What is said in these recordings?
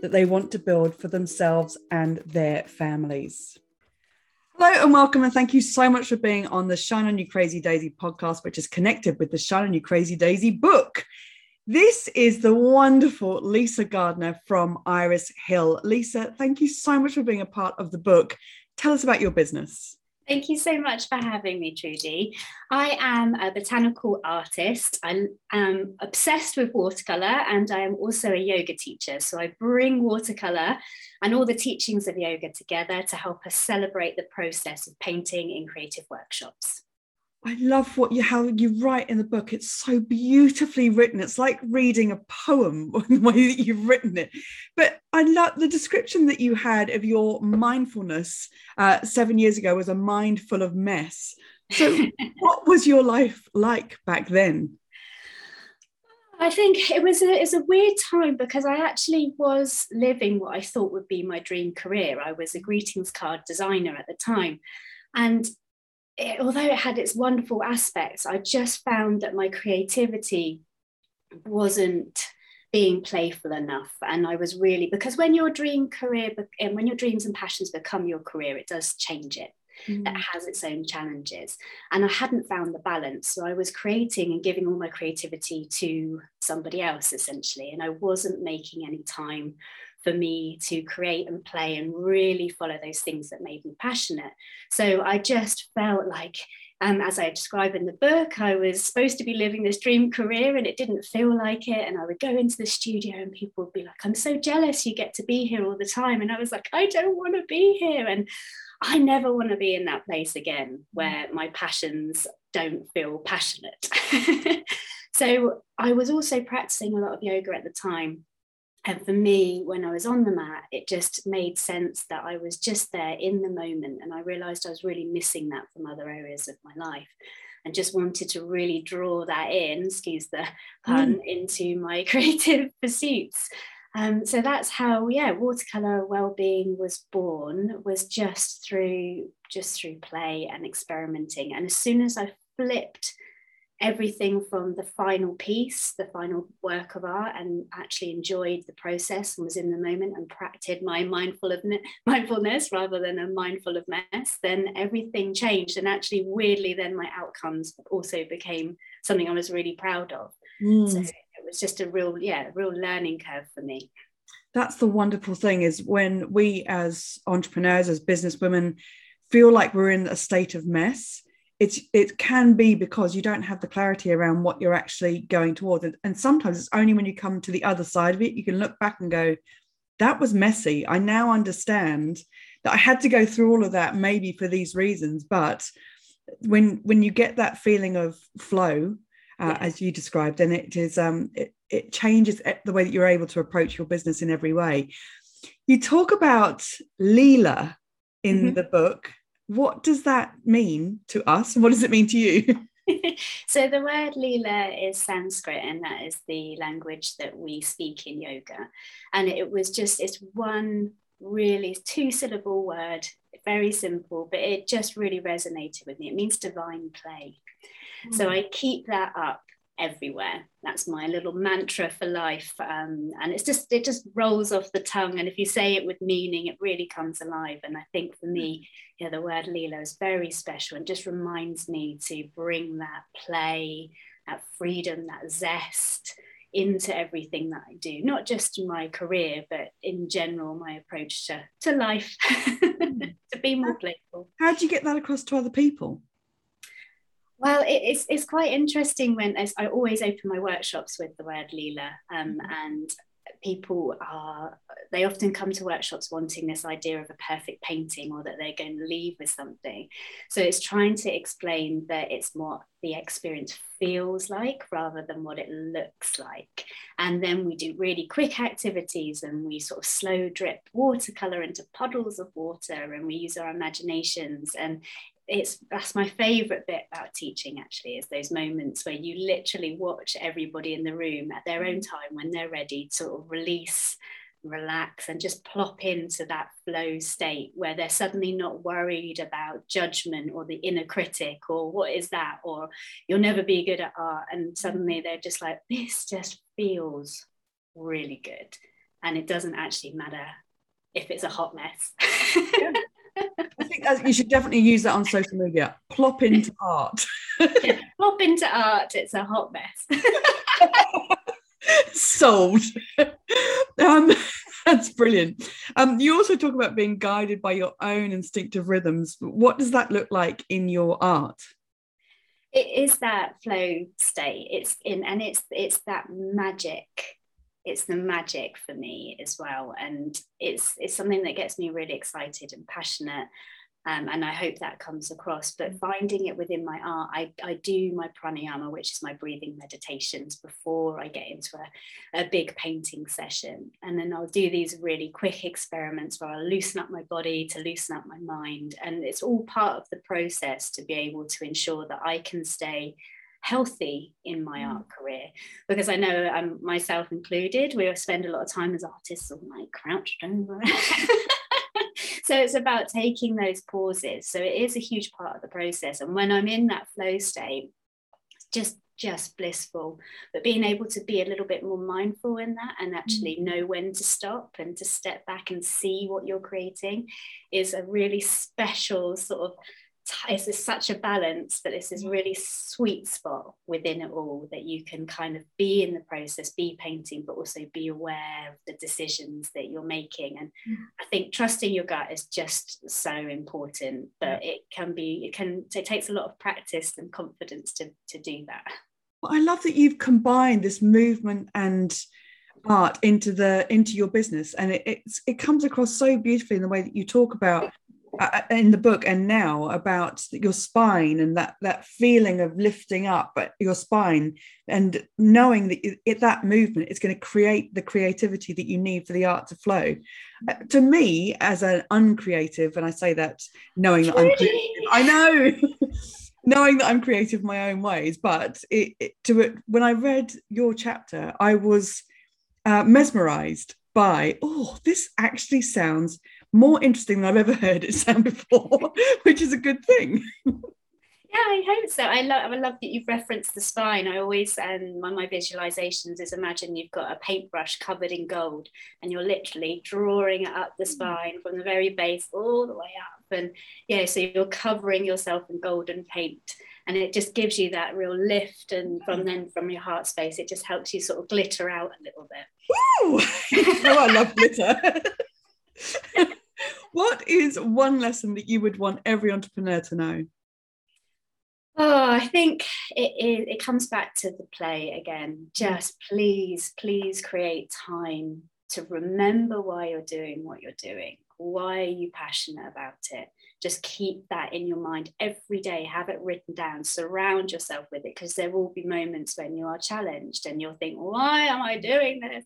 that they want to build for themselves and their families. Hello and welcome, and thank you so much for being on the Shine On You Crazy Daisy podcast, which is connected with the Shine On You Crazy Daisy book. This is the wonderful Lisa Gardner from Iris Hill. Lisa, thank you so much for being a part of the book. Tell us about your business. Thank you so much for having me, Trudy. I am a botanical artist. I am obsessed with watercolour and I am also a yoga teacher. So I bring watercolour and all the teachings of yoga together to help us celebrate the process of painting in creative workshops. I love what you how you write in the book. It's so beautifully written. It's like reading a poem the way that you've written it. But I love the description that you had of your mindfulness uh, seven years ago was a mind full of mess. So, what was your life like back then? I think it was a, it's a weird time because I actually was living what I thought would be my dream career. I was a greetings card designer at the time. And it, although it had its wonderful aspects, I just found that my creativity wasn't being playful enough. And i was really because when your dream career and when your dreams and passions become your career it does change it. Mm. that has its own challenges. And i hadn't found the balance. So i was creating and giving all my creativity to somebody else essentially. And i wasn't making any time for me to create and play and really follow those things that made me passionate. So I just felt like, um, as I describe in the book, I was supposed to be living this dream career and it didn't feel like it. And I would go into the studio and people would be like, I'm so jealous you get to be here all the time. And I was like, I don't want to be here. And I never want to be in that place again where my passions don't feel passionate. so I was also practicing a lot of yoga at the time and for me, when I was on the mat, it just made sense that I was just there in the moment. And I realized I was really missing that from other areas of my life and just wanted to really draw that in, excuse the pun, mm. into my creative pursuits. Um, so that's how, yeah, watercolor well-being was born, was just through just through play and experimenting. And as soon as I flipped everything from the final piece, the final work of art, and actually enjoyed the process and was in the moment and practiced my mindful of mindfulness rather than a mindful of mess, then everything changed. And actually, weirdly, then my outcomes also became something I was really proud of. Mm. So it was just a real, yeah, real learning curve for me. That's the wonderful thing is when we as entrepreneurs, as business women, feel like we're in a state of mess it's it can be because you don't have the clarity around what you're actually going towards. And sometimes it's only when you come to the other side of it you can look back and go that was messy. I now understand that i had to go through all of that maybe for these reasons. But when when you get that feeling of flow uh, as you described then it is um it, it changes the way that you're able to approach your business in every way. You talk about leela in mm-hmm. the book what does that mean to us? What does it mean to you? so the word Leela is Sanskrit, and that is the language that we speak in yoga. And it was just it's one really two syllable word, very simple, but it just really resonated with me. It means divine play. Mm. So I keep that up everywhere. That's my little mantra for life. Um, and it's just, it just rolls off the tongue. And if you say it with meaning, it really comes alive. And I think for me, yeah, the word Leela is very special and just reminds me to bring that play, that freedom, that zest into everything that I do, not just in my career, but in general, my approach to, to life, to be more playful. How do you get that across to other people? Well, it's, it's quite interesting when as I always open my workshops with the word Leela, um, mm-hmm. and people are they often come to workshops wanting this idea of a perfect painting or that they're going to leave with something. So it's trying to explain that it's what the experience feels like rather than what it looks like. And then we do really quick activities and we sort of slow drip watercolor into puddles of water and we use our imaginations. And it's that's my favorite bit about teaching actually is those moments where you literally watch everybody in the room at their own mm. time when they're ready to sort of release relax and just plop into that flow state where they're suddenly not worried about judgment or the inner critic or what is that? Or you'll never be good at art. And suddenly mm. they're just like this just feels really good. And it doesn't actually matter if it's a hot mess. Think you should definitely use that on social media. Plop into art. yeah, plop into art. It's a hot mess. Sold. Um, that's brilliant. Um, you also talk about being guided by your own instinctive rhythms. What does that look like in your art? It is that flow state. It's in, and it's it's that magic it's the magic for me as well and it's it's something that gets me really excited and passionate um, and I hope that comes across. But finding it within my art, I, I do my pranayama, which is my breathing meditations, before I get into a, a big painting session. And then I'll do these really quick experiments where I'll loosen up my body to loosen up my mind. And it's all part of the process to be able to ensure that I can stay healthy in my mm. art career because I know I'm um, myself included. We spend a lot of time as artists all like crouched over. so it's about taking those pauses. So it is a huge part of the process. And when I'm in that flow state, just just blissful but being able to be a little bit more mindful in that and actually mm. know when to stop and to step back and see what you're creating is a really special sort of it's such a balance but it's this mm. really sweet spot within it all that you can kind of be in the process be painting but also be aware of the decisions that you're making and mm. i think trusting your gut is just so important but it can be it can it takes a lot of practice and confidence to to do that well, i love that you've combined this movement and art into the into your business and it, it's it comes across so beautifully in the way that you talk about in the book and now about your spine and that that feeling of lifting up your spine and knowing that it, that movement is going to create the creativity that you need for the art to flow. Uh, to me as an uncreative and i say that knowing that i'm creative, i know knowing that i'm creative my own ways but it, it, to it when i read your chapter i was uh, mesmerized by oh this actually sounds more interesting than I've ever heard it sound before, which is a good thing. Yeah, I hope so. I love I love that you've referenced the spine. I always and um, one of my visualizations is imagine you've got a paintbrush covered in gold and you're literally drawing up the mm. spine from the very base all the way up. And yeah, so you're covering yourself in golden paint. And it just gives you that real lift. And from then from your heart space, it just helps you sort of glitter out a little bit. Woo! oh, I love glitter. what is one lesson that you would want every entrepreneur to know? Oh, I think it, it, it comes back to the play again. Just please, please create time to remember why you're doing what you're doing. Why are you passionate about it? Just keep that in your mind every day. Have it written down. Surround yourself with it because there will be moments when you are challenged and you'll think, why am I doing this?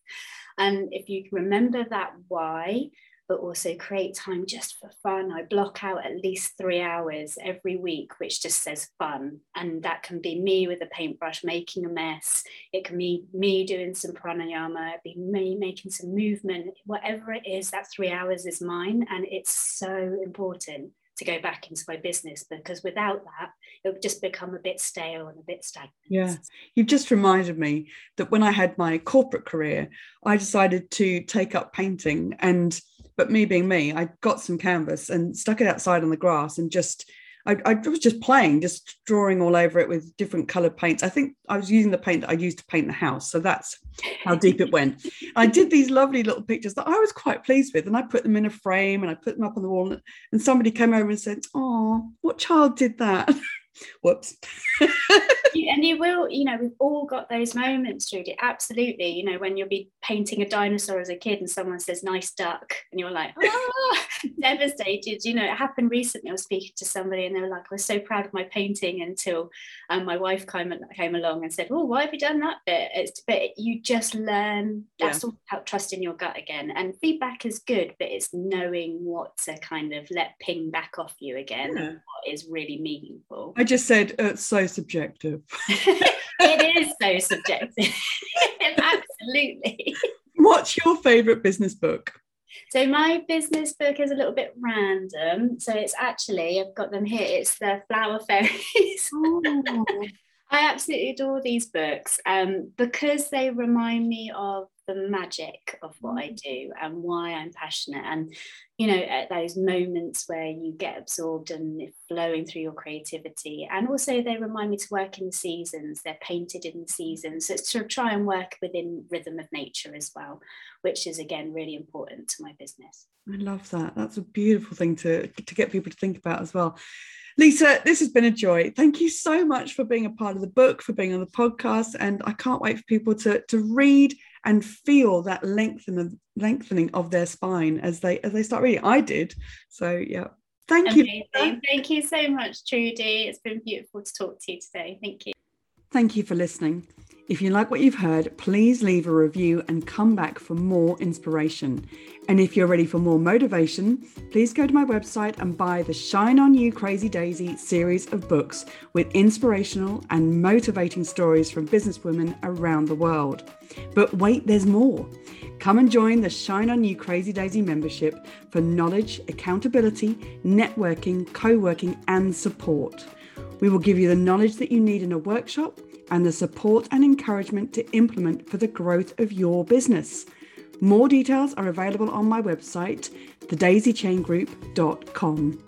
And if you remember that why, but also create time just for fun. I block out at least three hours every week, which just says fun. And that can be me with a paintbrush making a mess. It can be me doing some pranayama, it be me making some movement, whatever it is, that three hours is mine. And it's so important to go back into my business because without that it would just become a bit stale and a bit stagnant yeah you've just reminded me that when i had my corporate career i decided to take up painting and but me being me, I got some canvas and stuck it outside on the grass and just I, I, was just playing, just drawing all over it with different colored paints. I think I was using the paint that I used to paint the house. So that's how deep it went. I did these lovely little pictures that I was quite pleased with. And I put them in a frame and I put them up on the wall. And somebody came over and said, Oh, what child did that? Whoops. and you will, you know, we've all got those moments, Trudy. Absolutely. You know, when you'll be painting a dinosaur as a kid and someone says, nice duck, and you're like, oh, devastated. You know, it happened recently. I was speaking to somebody and they were like, I was so proud of my painting until um, my wife came, came along and said, Oh, why have you done that bit? It's, but you just learn that's yeah. all about trusting your gut again. And feedback is good, but it's knowing what to kind of let ping back off you again yeah. what is really meaningful. I just said it's so subjective. it is so subjective. Absolutely. What's your favorite business book? So my business book is a little bit random. So it's actually I've got them here. It's the Flower Fairies. Oh. I absolutely adore these books um, because they remind me of the magic of what I mm. do and why I'm passionate. And, you know, at those moments where you get absorbed and flowing through your creativity. And also, they remind me to work in the seasons. They're painted in the seasons. So it's to try and work within rhythm of nature as well, which is, again, really important to my business. I love that. That's a beautiful thing to, to get people to think about as well. Lisa, this has been a joy. Thank you so much for being a part of the book, for being on the podcast. And I can't wait for people to, to read and feel that lengthening, lengthening of their spine as they as they start reading. I did. So yeah. Thank Amazing. you. Thank you so much, Trudy. It's been beautiful to talk to you today. Thank you. Thank you for listening. If you like what you've heard, please leave a review and come back for more inspiration. And if you're ready for more motivation, please go to my website and buy the Shine On You Crazy Daisy series of books with inspirational and motivating stories from businesswomen around the world. But wait, there's more. Come and join the Shine On You Crazy Daisy membership for knowledge, accountability, networking, co working, and support. We will give you the knowledge that you need in a workshop and the support and encouragement to implement for the growth of your business. More details are available on my website, thedaisychaingroup.com.